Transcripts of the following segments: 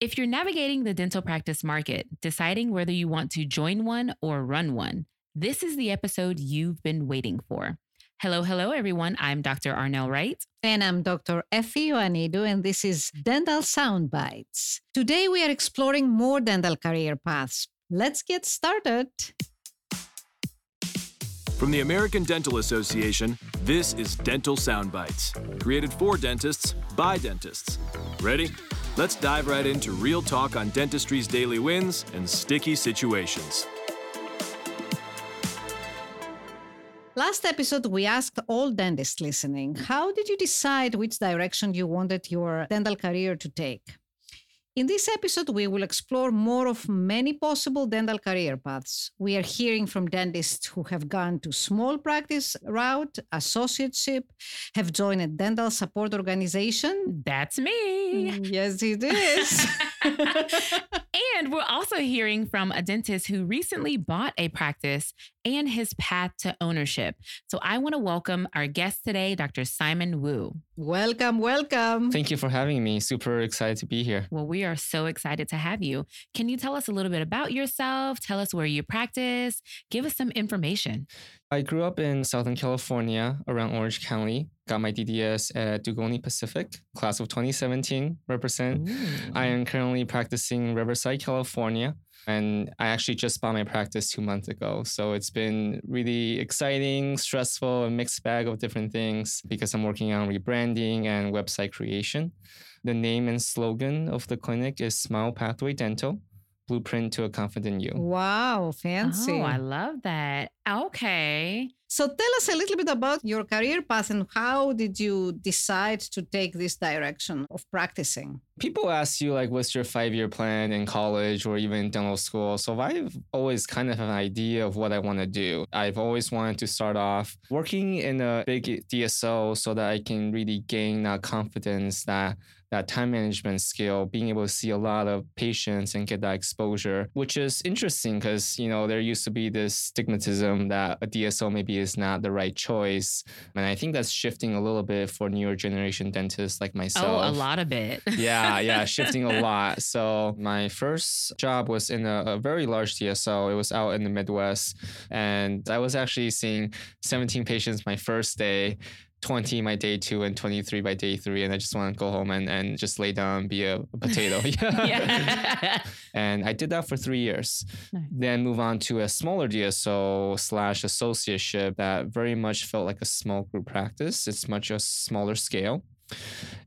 If you're navigating the dental practice market, deciding whether you want to join one or run one, this is the episode you've been waiting for. Hello, hello, everyone. I'm Dr. Arnell Wright. And I'm Dr. Effie Ioannidou, and this is Dental Sound Bites. Today we are exploring more dental career paths. Let's get started. From the American Dental Association, this is Dental Sound Bites, created for dentists by dentists. Ready? Let's dive right into real talk on dentistry's daily wins and sticky situations. Last episode, we asked all dentists listening how did you decide which direction you wanted your dental career to take? In this episode, we will explore more of many possible dental career paths. We are hearing from dentists who have gone to small practice route, associateship, have joined a dental support organization. That's me. Mm, yes, it is. and we're also hearing from a dentist who recently bought a practice and his path to ownership. So I want to welcome our guest today, Dr. Simon Wu. Welcome, welcome. Thank you for having me. Super excited to be here. Well, we are so excited to have you. Can you tell us a little bit about yourself? Tell us where you practice. Give us some information. I grew up in Southern California around Orange County. Got my DDS at Dugoni Pacific, class of 2017, represent. Ooh. I am currently practicing Riverside, California. And I actually just bought my practice two months ago. So it's been really exciting, stressful, a mixed bag of different things because I'm working on rebranding and website creation. The name and slogan of the clinic is Smile Pathway Dental blueprint to a confident you. Wow, fancy. Oh, I love that. Okay. So tell us a little bit about your career path and how did you decide to take this direction of practicing? People ask you like what's your 5-year plan in college or even dental school. So I've always kind of have an idea of what I want to do. I've always wanted to start off working in a big DSO so that I can really gain that confidence that that time management skill, being able to see a lot of patients and get that exposure, which is interesting because, you know, there used to be this stigmatism that a DSO maybe is not the right choice. And I think that's shifting a little bit for newer generation dentists like myself. Oh, a lot of it. yeah, yeah, shifting a lot. So my first job was in a, a very large DSO. It was out in the Midwest. And I was actually seeing 17 patients my first day 20 my day two and 23 by day three and i just want to go home and, and just lay down and be a, a potato yeah. and i did that for three years nice. then move on to a smaller dso slash associateship that very much felt like a small group practice it's much a smaller scale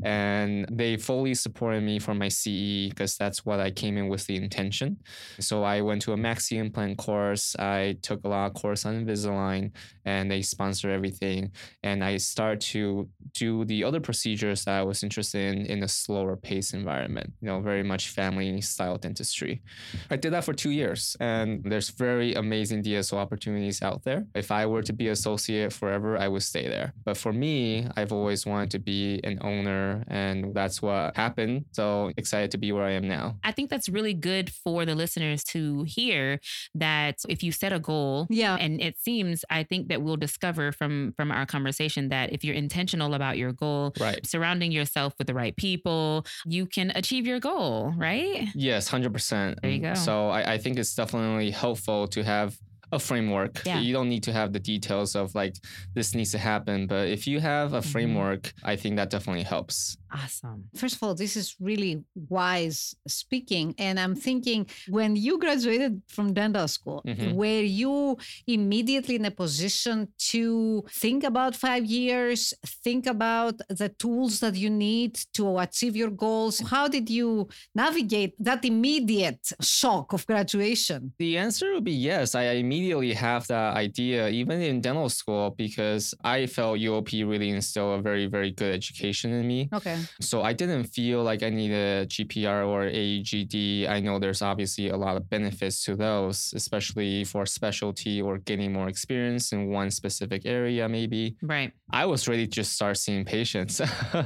and they fully supported me for my CE because that's what I came in with the intention. So I went to a maxi implant course. I took a lot of course on Invisalign and they sponsor everything. And I start to do the other procedures that I was interested in in a slower pace environment, you know, very much family style dentistry. I did that for two years and there's very amazing DSO opportunities out there. If I were to be associate forever, I would stay there. But for me, I've always wanted to be an owner and that's what happened. So excited to be where I am now. I think that's really good for the listeners to hear that if you set a goal, yeah. and it seems I think that we'll discover from from our conversation that if you're intentional about your goal, right. surrounding yourself with the right people, you can achieve your goal, right? Yes, 100%. There you go. So I, I think it's definitely helpful to have a framework. Yeah. You don't need to have the details of like this needs to happen, but if you have a mm-hmm. framework, I think that definitely helps. Awesome. First of all, this is really wise speaking. And I'm thinking when you graduated from dental school, mm-hmm. were you immediately in a position to think about five years, think about the tools that you need to achieve your goals? How did you navigate that immediate shock of graduation? The answer would be yes. I immediately have that idea, even in dental school, because I felt UOP really instilled a very, very good education in me. Okay. So I didn't feel like I needed a GPR or AEGD. I know there's obviously a lot of benefits to those, especially for specialty or getting more experience in one specific area, maybe. Right. I was ready to just start seeing patients. uh,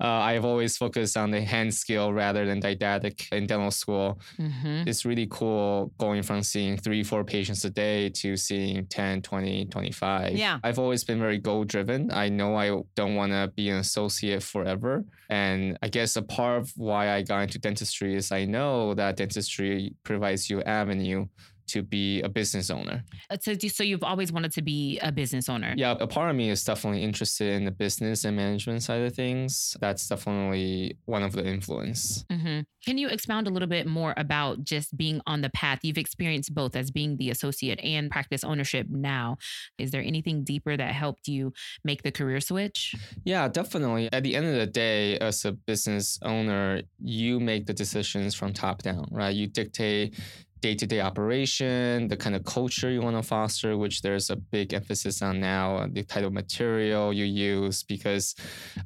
I've always focused on the hand skill rather than didactic in dental school. Mm-hmm. It's really cool going from seeing three, four patients a day day to seeing 10, 20, 25. Yeah. I've always been very goal driven. I know I don't want to be an associate forever. And I guess a part of why I got into dentistry is I know that dentistry provides you avenue to be a business owner. Uh, So, so you've always wanted to be a business owner. Yeah, a part of me is definitely interested in the business and management side of things. That's definitely one of the influence. hmm Can you expound a little bit more about just being on the path? You've experienced both as being the associate and practice ownership now. Is there anything deeper that helped you make the career switch? Yeah, definitely. At the end of the day, as a business owner, you make the decisions from top down, right? You dictate day to day operation, the kind of culture you want to foster, which there's a big emphasis on now, uh, the type of material you use. Because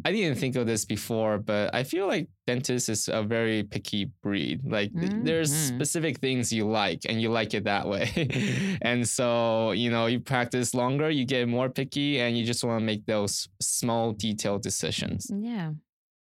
I didn't think of this before, but I feel like dentists is a very picky breed. Like th- there's specific things you like, and you like it that way. and so, you know, you practice longer, you get more picky, and you just want to make those small, detailed decisions. Yeah.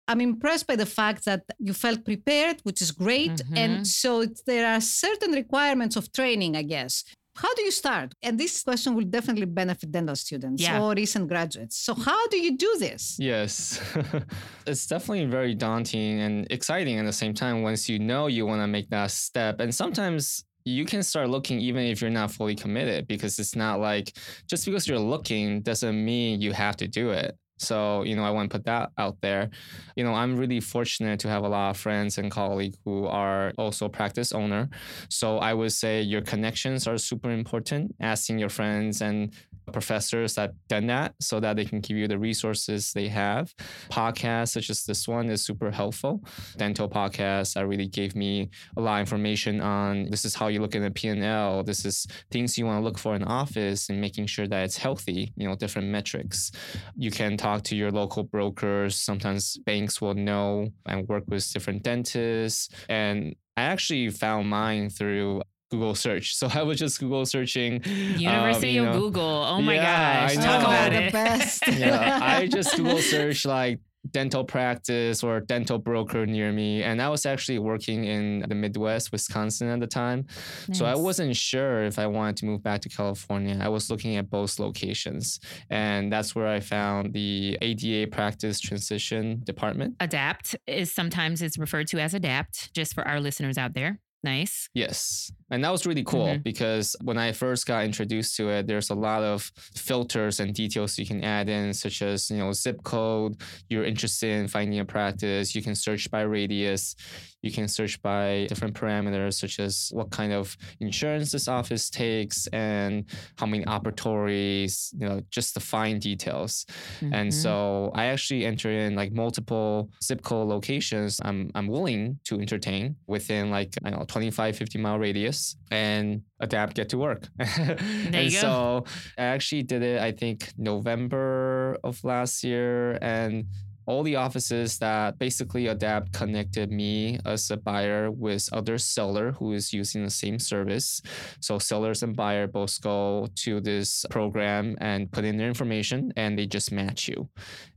I'm impressed by the fact that you felt prepared, which is great. Mhm. And so it's- there are certain requirements of training, I guess. How do you start? And this question will definitely benefit dental students Yeah. or recent graduates. So, how do you do this? Yes. it's definitely very daunting and exciting at the same time once you know you want to make that step. And sometimes you can start looking even if you're not fully committed because it's not like just because you're looking doesn't mean you have to do it. So, you know, I want to put that out there. You know, I'm really fortunate to have a lot of friends and colleagues who are also practice owner. So I would say your connections are super important. Asking your friends and professors that done that so that they can give you the resources they have. Podcasts such as this one is super helpful. Dental podcasts that really gave me a lot of information on this is how you look at a P&L. This is things you want to look for in office and making sure that it's healthy, you know, different metrics. You can talk to your local brokers. Sometimes banks will know and work with different dentists. And I actually found mine through Google search. So I was just Google searching. um, University you of Google. Oh my Yeah, I gosh. Talk about the it. best. yeah, I just Google search like dental practice or dental broker near me. And I was actually working in the Midwest, Wisconsin at the time. So I wasn't sure if I wanted to move back to California. I was looking at both locations. And that's where I found the ADA practice transition department. Adapt is sometimes it's referred to as adapt, just for our listeners out there. Nice. Yes. And that was really cool Mhm. because when I first got introduced to it, there's a lot of filters and details you can add in, such as, you know, zip code, you're interested in finding a practice, you can search by radius, you can search by different parameters, such as what kind of insurance this office takes and how many operatories, you know, just the fine details. And Mhm. so I actually enter in like multiple zip code locations I'm, I'm willing to entertain within like, I don't know, 25, 50 mile radius and adapt, get to work. and you go. so I actually did it, I think, November of last year. And all the offices that basically adapt connected me as a buyer with other seller who is using the same service. So sellers and buyer both go to this program and put in their information and they just match you.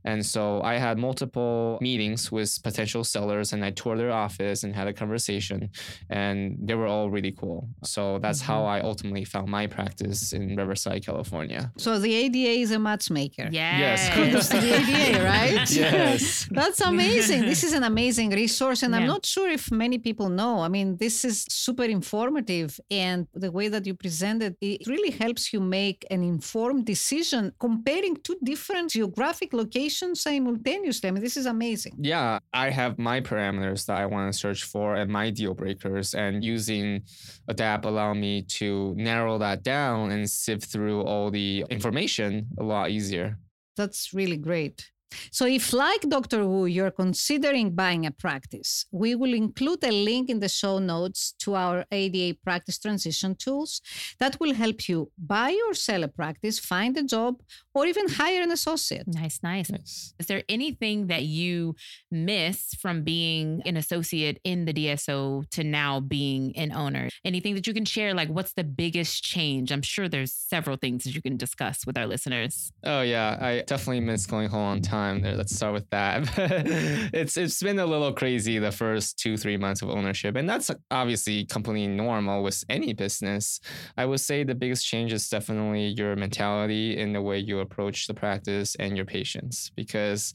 And so i had multiple meetings with potential sellers and i toured their office and had a conversation and they were all really cool. So that's how mm-hmm. i ultimately found my practice in riverside california. So, the ADA is a matchmaker. Yes. Kudos to the ADA, right? yes That's amazing. this is an amazing resource. And I'm not sure if many people know. I mean, this is super informative. And the way that you present it, it really helps you make an informed decision comparing two different geographic locations simultaneously. I mean, this is amazing. yeah, I have my parameters that I want to search for and my deal breakers, and using Adapt allow me to narrow that down and sift through all the information a lot easier. That's really great. So, if like Dr. Wu, you're considering buying a practice, we will include a link in the show notes to our ADA practice transition tools that will help you buy or sell a practice, find a job, or even hire an associate. Nice, nice. Nice. Is there anything that you miss from being an associate in the DSO to now being an owner? Anything that you can share? Like, what's the biggest change? I'm sure there's several things that you can discuss with our listeners. Oh yeah, I definitely miss going home on time. Time. Let's start with that. it's it's been a little crazy the first two three months of ownership, and that's obviously completely normal with any business. I would say the biggest change is definitely your mentality in the way you approach the practice and your patients, because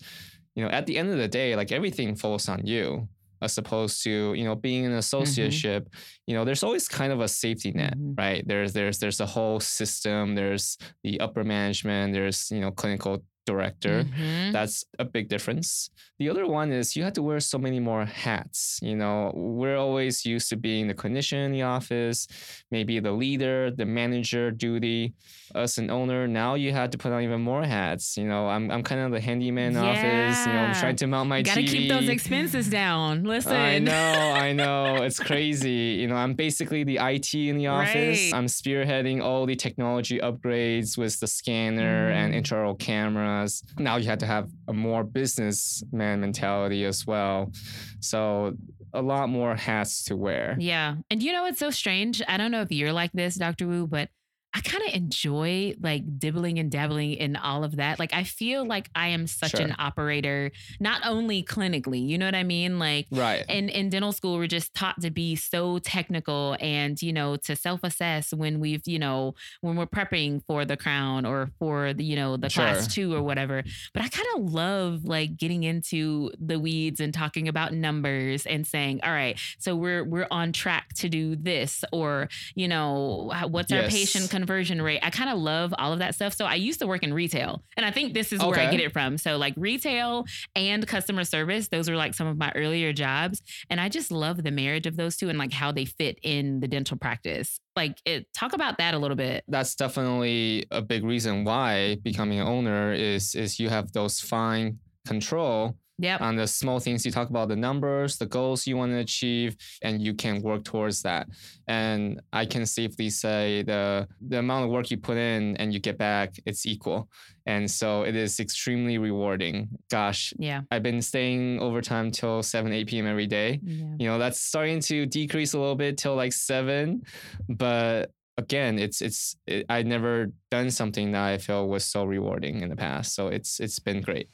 you know at the end of the day, like everything falls on you as opposed to you know being an associateship mm-hmm. you know there's always kind of a safety net mm-hmm. right there's there's there's a whole system there's the upper management there's you know clinical director. Mm-hmm. That's a big difference. The other one is you have to wear so many more hats. You know, we're always used to being the clinician in the office, maybe the leader, the manager duty. As an owner, now you have to put on even more hats. You know, I'm, I'm kind of the handyman yeah. office. You know, I'm trying to mount my Gotta TV. keep those expenses down. Listen. I know, I know. It's crazy. You know, I'm basically the IT in the office. Right. I'm spearheading all the technology upgrades with the scanner mm. and intraoral camera now you have to have a more businessman mentality as well. So a lot more hats to wear. Yeah. And you know what's so strange? I don't know if you're like this, Dr. Wu, but I kind of enjoy like dibbling and dabbling in all of that. Like I feel like I am such sure. an operator, not only clinically, you know what I mean? Like right. in, in dental school, we're just taught to be so technical and, you know, to self-assess when we've, you know, when we're prepping for the crown or for the, you know, the sure. class two or whatever. But I kind of love like getting into the weeds and talking about numbers and saying, all right, so we're we're on track to do this or, you know, what's yes. our patient conversion rate. I kind of love all of that stuff. So I used to work in retail, and I think this is okay. where I get it from. So like retail and customer service, those are like some of my earlier jobs, and I just love the marriage of those two and like how they fit in the dental practice. Like it, talk about that a little bit. That's definitely a big reason why becoming an owner is is you have those fine control Yep. On the small things, you talk about the numbers, the goals you want to achieve, and you can work towards that. And I can safely say the the amount of work you put in and you get back, it's equal. And so it is extremely rewarding. Gosh, yeah. I've been staying overtime till 7, 8 p.m. every day. Yeah. You know, that's starting to decrease a little bit till like seven. But again, it's it's it, I never done something that I feel was so rewarding in the past. So it's it's been great.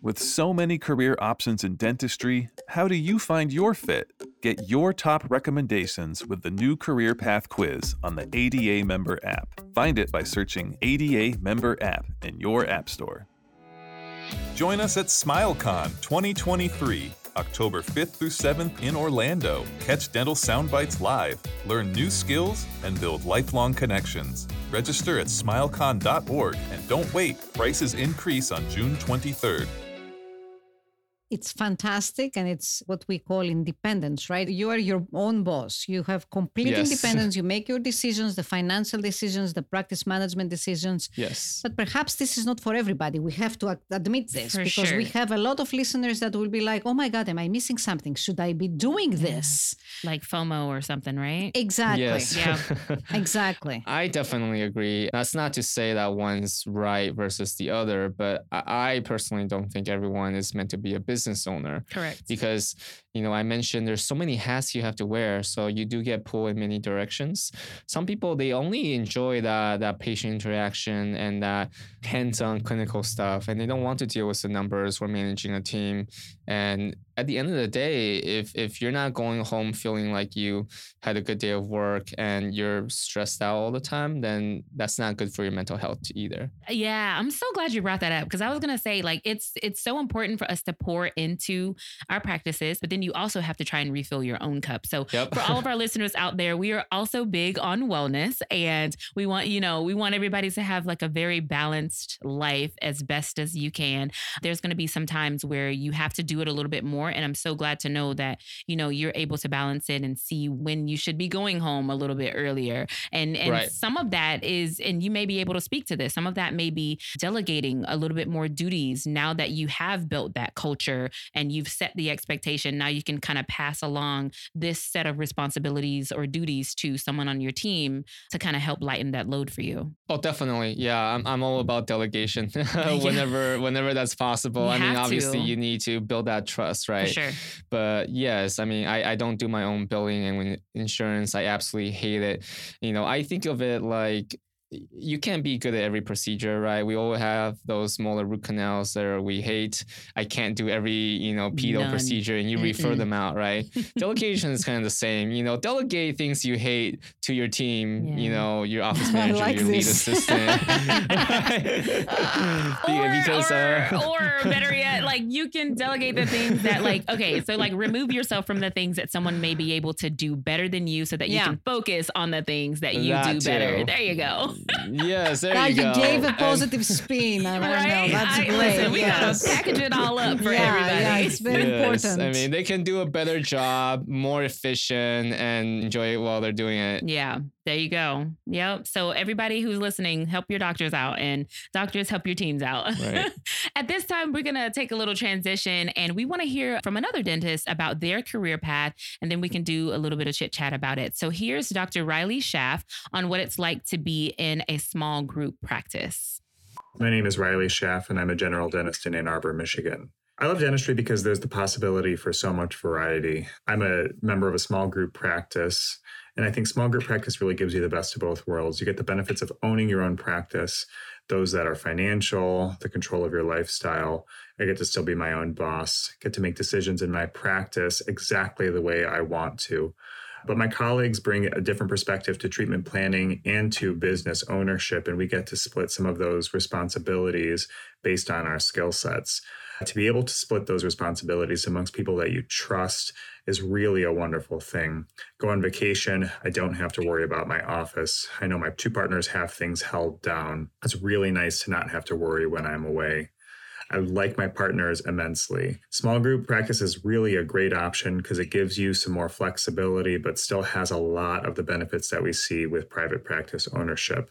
With so many career options in dentistry, how do you find your fit? Get your top recommendations with the new Career Path quiz on the ADA Member app. Find it by searching ADA Member app in your App Store. Join us at SmileCon 2023, October 5th through 7th in Orlando. Catch dental soundbites live, learn new skills, and build lifelong connections. Register at smilecon.org and don't wait, prices increase on June 23rd it's fantastic and it's what we call independence right? You are your own boss. You have complete yes. independence. You make your decisions the financial decisions the practice management decisions. Yes. But perhaps this is not for everybody. We have to admit this for because sure. we have a lot of listeners that will be like oh my god am i missing something? Should i be doing this? Like fomo or something right? Exactly. Yes. yeah. Exactly. I definitely agree. That's not to say that one's right versus the other but i personally don't think everyone is meant to be a business business owner. Correct. Because, you know, I mentioned there's so many hats you have to wear. So you do get pulled in many directions. Some people, they only enjoy that, that patient interaction and that hands-on clinical stuff. And they don't want to deal with the numbers or managing a team. And at the end of the day, if if you're not going home feeling like you had a good day of work and you're stressed out all the time, then that's not good for your mental health either. Uh, yeah, I'm so glad you brought that up because I was gonna say like it's it's so important for us to pour into our practices, but then you also have to try and refill your own cup. So yep. for all of our listeners out there, we are also big on wellness and we want, you know, we want everybody to have like a very balanced life as best as you can. There's gonna be some times where you have to do it a little bit more more. And I'm so glad to know that, you know, you're able to balance it and see when you should be going home a little bit earlier. And and right. some of that is, and you may be able to speak to this, some of that may be delegating a little bit more duties now that you have built that culture and you've set the expectation. Now you can kind of pass along this set of responsibilities or duties to someone on your team to kind of help lighten that load for you. Oh, definitely. Yeah. I'm, I'm all about delegation whenever, whenever that's possible. You I mean, obviously to. you need to build that trust, right? Right? For sure. But yes, I mean, I, I don't do my own billing and insurance, I absolutely hate it. You know, I think of it like you can't be good at every procedure, right? We all have those smaller root canals that we hate. I can't do every, you know, pedo None. procedure and you refer Mm-mm. them out, right? Delegation is kind of the same. You know, delegate things you hate to your team, you know, your office manager, like your lead assistant. or, because, or, uh, or better yet, like you can delegate the things that like okay, so like remove yourself from the things that someone may be able to do better than you so that you Yeah. can focus on the things that you That do better. too. There you go. Yes, there Ah, you you go. gave a And- positive spin. I don't know. right? That's I- great. Listen, we yes. gotta package it all up for Yeah, everybody. yeah, it's very Yes, important. I mean, they can do a better job, more efficient, and enjoy it while they're doing it. Yeah, there you go. Yep. So everybody who's listening, help your doctors out and doctors help your teams out. Right. At this time, we're going to take a little transition and we want to hear from another dentist about their career path and then we can do a little bit of chit chat about it. So here's Dr. Riley Schaff on what it's like to be in a small group practice. My name is Riley Schaff, and I'm a general dentist in Ann Arbor, Michigan. I love dentistry because there's the possibility for so much variety. I'm a member of a small group practice, and I think small group practice really gives you the best of both worlds. You get the benefits of owning your own practice, those that are financial, the control of your lifestyle. I get to still be my own boss, get to make decisions in my practice exactly the way I want to. But my colleagues bring a different perspective to treatment planning and to business ownership, and we get to split some of those responsibilities based on our skill sets. To be able to split those responsibilities amongst people that you trust is really a wonderful thing. Go on vacation, I don't have to worry about my office. I know my two partners have things held down. It's really nice to not have to worry when I'm away. I like my partners immensely. Small group practice is really a great option because it gives you some more flexibility, but still has a lot of the benefits that we see with private practice ownership.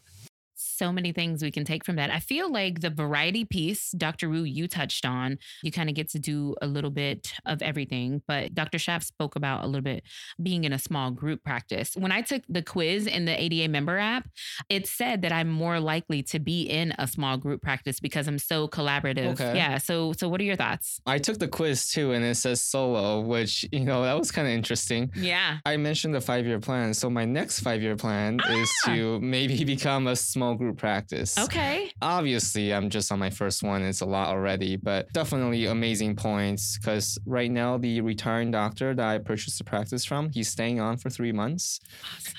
So many things we can take from that. I feel like the variety piece, Dr. Wu, you touched on, you kind of get to do a little bit of everything. But Dr. Schaff spoke about a little bit being in a small group practice. When I took the quiz in the ADA member app, it said that I'm more likely to be in a small group practice because I'm so collaborative. Okay. Yeah. So, so what are your thoughts? I took the quiz too, and it says solo, which, you know, that was kind of interesting. Yeah. I mentioned the five year plan. So my next five year plan is Ah! to maybe become a small group practice. Okay. Obviously, I'm just on my first one. It's a lot already, but definitely amazing points because right now, the retiring doctor that I purchased the practice from, he's staying on for three months.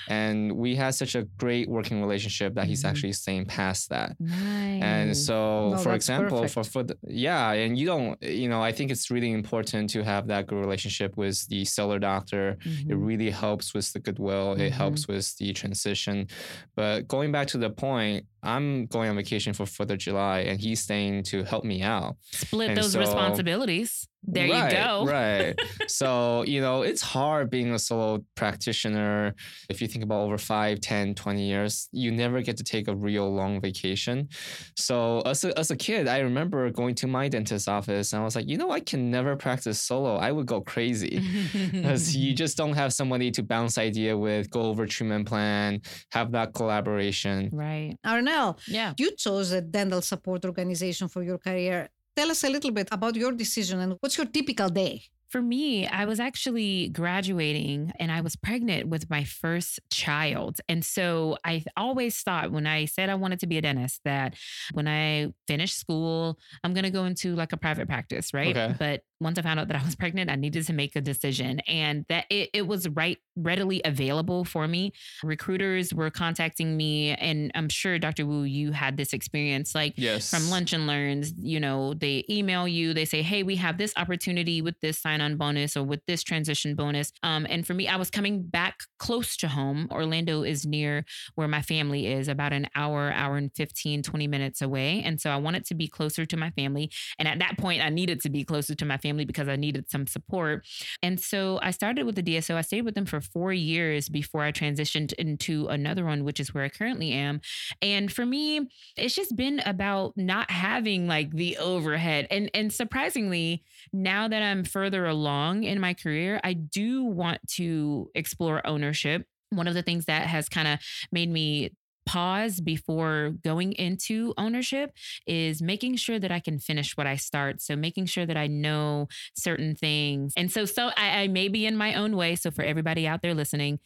And we had such a great working relationship that he's Mhm. actually staying past that. Nice. And so, No, for example, perfect. for for the, yeah, and you don't, you know, I think it's really important to have that good relationship with the seller doctor. It Mhm. really helps with the goodwill. It Mhm. helps with the transition. But going back to the point, I'm going on vacation for Fourth of July, and he's staying to help me out. split and those so- responsibilities. There Right, you go. Right. so, you know, it's hard being a solo practitioner. If you think about over 5, 10, 20 years, you never get to take a real long vacation. So, as a, as a kid, I remember going to my dentist's office and I was like, you know, I can never practice solo. I would go crazy. Because you just don't have somebody to bounce idea with, go over treatment plan, have that collaboration. right. Arnell, Yeah. you chose a dental support organization for your career. Tell us a little bit about your decision and what's your typical day? For me, I was actually graduating and I was pregnant with my first child. And so I always thought when I said I wanted to be a dentist that when I finish school, I'm going to go into like a private practice, right? Okay. But once I found out that I was pregnant, I needed to make a decision and that it, it was right readily available for me. Recruiters were contacting me and I'm sure Dr. Wu you had this experience like Yes. from lunch and learns you know they email you they say hey we have this opportunity with this sign-on bonus or with this transition bonus um, and for me i was coming back close to home orlando is near where my family is about an hour hour and 15 20 minutes away and so i wanted to be closer to my family and at that point i needed to be closer to my family because i needed some support. And so i started with the dso i stayed with them for four years before i transitioned into another one which is where i currently am. And for me it's just been about not having like the overhead. And and surprisingly now that i'm further along in my career i do want to explore ownership. One of the things that has kind of made me pause before going into ownership is making sure that I can finish what I start. So making sure that I know certain things. And so so I, I may be in my own way. So for everybody out there listening,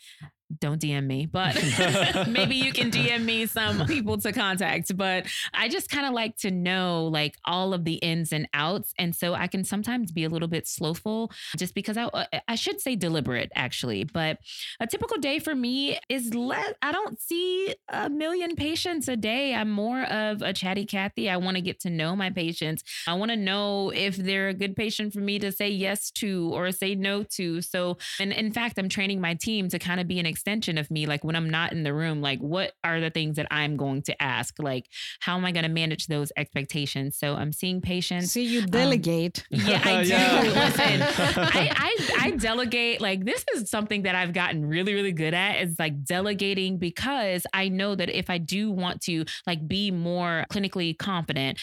don't DM me, but maybe you can DM me some people to contact. But I just kind of like to know like all of the ins and outs. And so I can sometimes be a little bit slowful just because I, uh, I should say deliberate actually. But a typical day for me is less, I don't see a million patients a day. I'm more of a chatty Cathy. I want to get to know my patients. I want to know if they're a good patient for me to say yes to or say no to. So, and in fact, I'm training my team to kind of be an extension of me. Like when I'm not in the room, like what are the things that I'm going to ask? Like, how am I going to manage those expectations? So I'm seeing patients. See, you um, delegate. Um, yeah, I do. yeah. Listen, I, I, I delegate. Like this is something that I've gotten really, really good at is like delegating because I know that if I do want to like be more clinically confident,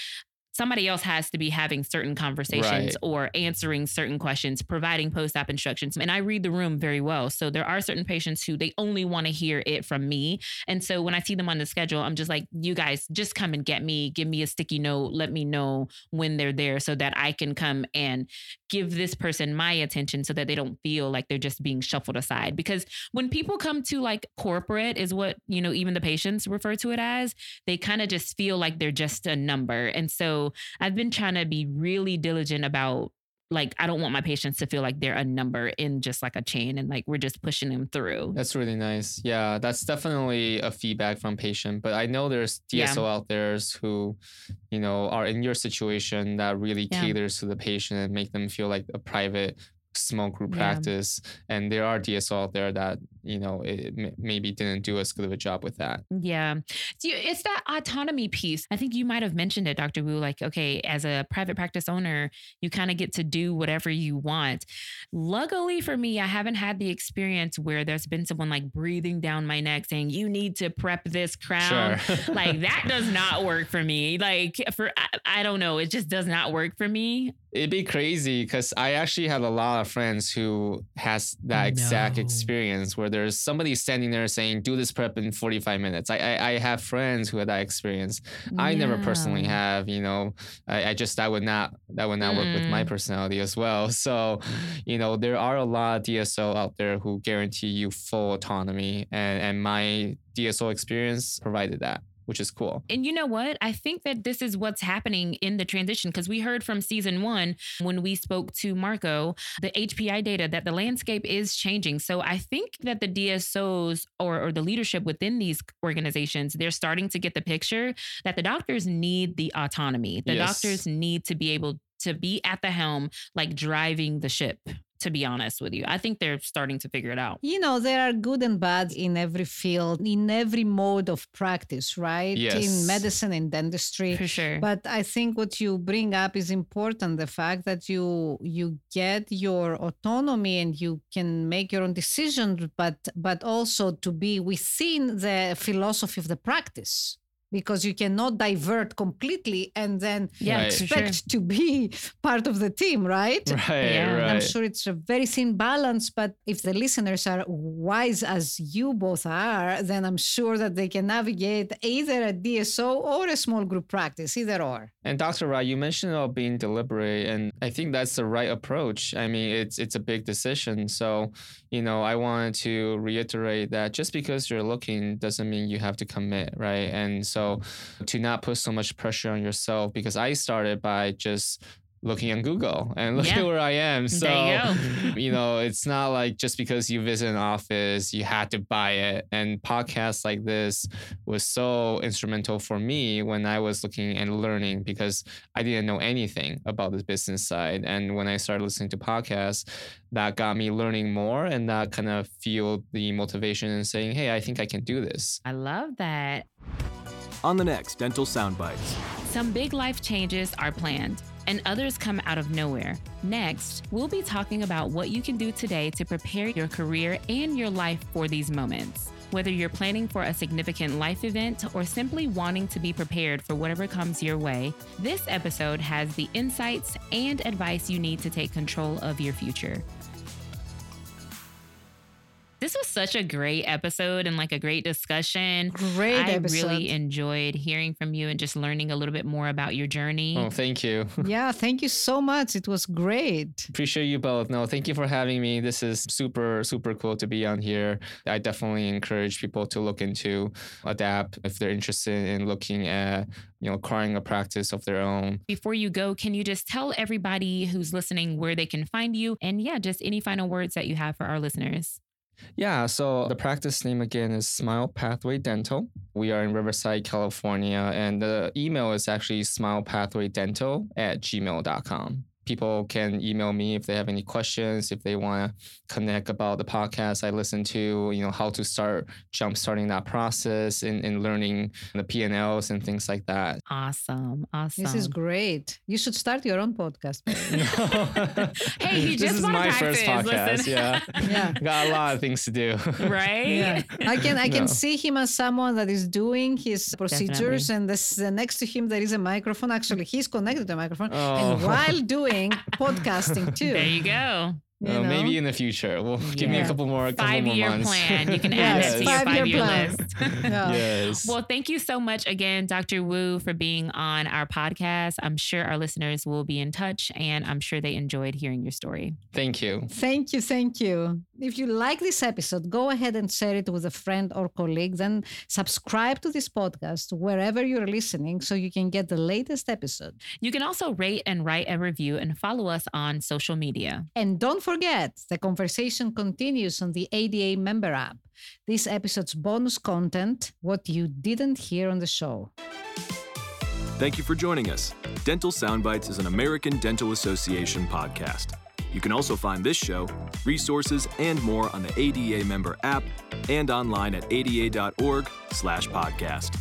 somebody else has to be having certain conversations right. or answering certain questions, providing post op instructions. And I read the room very well. So there are certain patients who they only want to hear it from me. And so when I see them on the schedule, I'm just like, you guys just come and get me, give me a sticky note, let me know when they're there so that I can come and give this person my attention so that they don't feel like they're just being shuffled aside. Because when people come to like corporate, is what, you know, even the patients refer to it as, they kind of just feel like they're just a number. And so I've been trying to be really diligent about like I don't want my patients to feel like they're a number in just like a chain and like we're just pushing them through. That's really nice. Yeah, that's definitely a feedback from patient. But I know there's DSO yeah. out there who, you know, are in your situation that really yeah. caters to the patient and make them feel like a private small group yeah. practice and there are DSO out there that you know it maybe didn't do as good of a job with that. Yeah. It's that autonomy piece. I think you might have mentioned it dr wu like okay as a private practice owner you kind of get to do whatever you want. Luckily for me i haven't had the experience where there's been someone like breathing down my neck saying you need to prep this crown. Sure. like that does not work for me. Like for I, I don't know. It just does not work for me. It'd be crazy because I actually have a lot of friends who has that exact no. experience where there's somebody standing there saying, "Do this prep in 45 minutes." I I, I have friends who had that experience. Yeah. I never personally have. You know, I, I, just that would not that would not mm. work with my mm. personality as well. So, you know, there are a lot of DSO out there who guarantee you full autonomy, and and my DSO experience provided that which is cool. And you know what? I think that this is what's happening in the transition because we heard from season one when we spoke to Marko, the HPI data that the landscape is changing. So I think that the DSOs or, or the leadership within these organizations, they're starting to get the picture that the doctors need the autonomy. The yes. doctors need to be able to be at the helm, like driving the ship to be honest with you. I think they're starting to figure it out. You know, there are good and bad in every field, in every mode of practice, right? Yes. In medicine and dentistry. For sure. But I think what you bring up is important, the fact that you you get your autonomy and you can make your own decisions, but but also to be within the philosophy of the practice because you cannot divert completely and then yeah, expect sure. to be part of the team, right? Right, yeah. right. I'm sure it's a very thin balance, but if the listeners are wise as you both are, then I'm sure that they can navigate either a DSO or a small group practice, either or. And Dr. Ra, you mentioned about being deliberate, and I think that's the right approach. I mean, it's it's a big decision. So, you know, I wanted to reiterate that just because you're looking doesn't mean you have to commit, right? And so so to not put so much pressure on yourself, because I started by just looking on Google and look yeah. at where I am. So, you, you, know, it's not like just because you visit an office, you had to buy it. And podcasts like this was so instrumental for me when I was looking and learning because I didn't know anything about the business side. And when I started listening to podcasts, that got me learning more and that kind of fueled the motivation and saying, hey, I think I can do this. I love that on the next Dental Soundbites. Some big life changes are planned, and others come out of nowhere. Next, we'll be talking about what you can do today to prepare your career and your life for these moments. Whether you're planning for a significant life event or simply wanting to be prepared for whatever comes your way, this episode has the insights and advice you need to take control of your future. This was such a great episode and like a great discussion. Great I episode. really enjoyed hearing from you and just learning a little bit more about your journey. Oh, thank you. yeah, thank you so much. It was great. Appreciate you both. No, thank you for having me. This is super, super cool to be on here. I definitely encourage people to look into ADAPT if they're interested in looking at, you know, acquiring a practice of their own. Before you go, can you just tell everybody who's listening where they can find you? And yeah, just any final words that you have for our listeners. Yeah, so the practice name again is Smile Pathway Dental. We are in Riverside, California, and the email is actually smilepathwaydental at gmail.com people can email me if they have any questions, if they want to connect about the podcast I listen to, you know, how to start jump starting that process and, and learning the P&Ls and things like that. Awesome. Awesome. This is great. You should start your own podcast. hey, you just this is my first podcast. Listen. Yeah. yeah. Got a lot of things to do. right? Yeah. I can I can No. see him as someone that is doing his procedures and this uh, next to him there is a microphone. Actually, he's connected to a microphone. Oh. And while doing podcasting too. There you go. you Uh, maybe in the future. Well, give me a couple more, couple Five more year months. plan. You can add Yes, that to your five-year five year list. Yeah. Yes. Well, thank you so much again, Dr. Wu, for being on our podcast. I'm sure our listeners will be in touch and I'm sure they enjoyed hearing your story. Thank you. Thank you, thank you. If you like this episode, go ahead and share it with a friend or colleague. Then subscribe to this podcast wherever you're listening so you can get the latest episode. You can also rate and write a review and follow us on social media. And don't forget, the conversation continues on the ADA member app. This episode's bonus content, what you didn't hear on the show. Thank you for joining us. Dental Soundbites is an American Dental Association podcast. You can also find this show, resources, and more on the ADA member app and online at ada.org/podcast.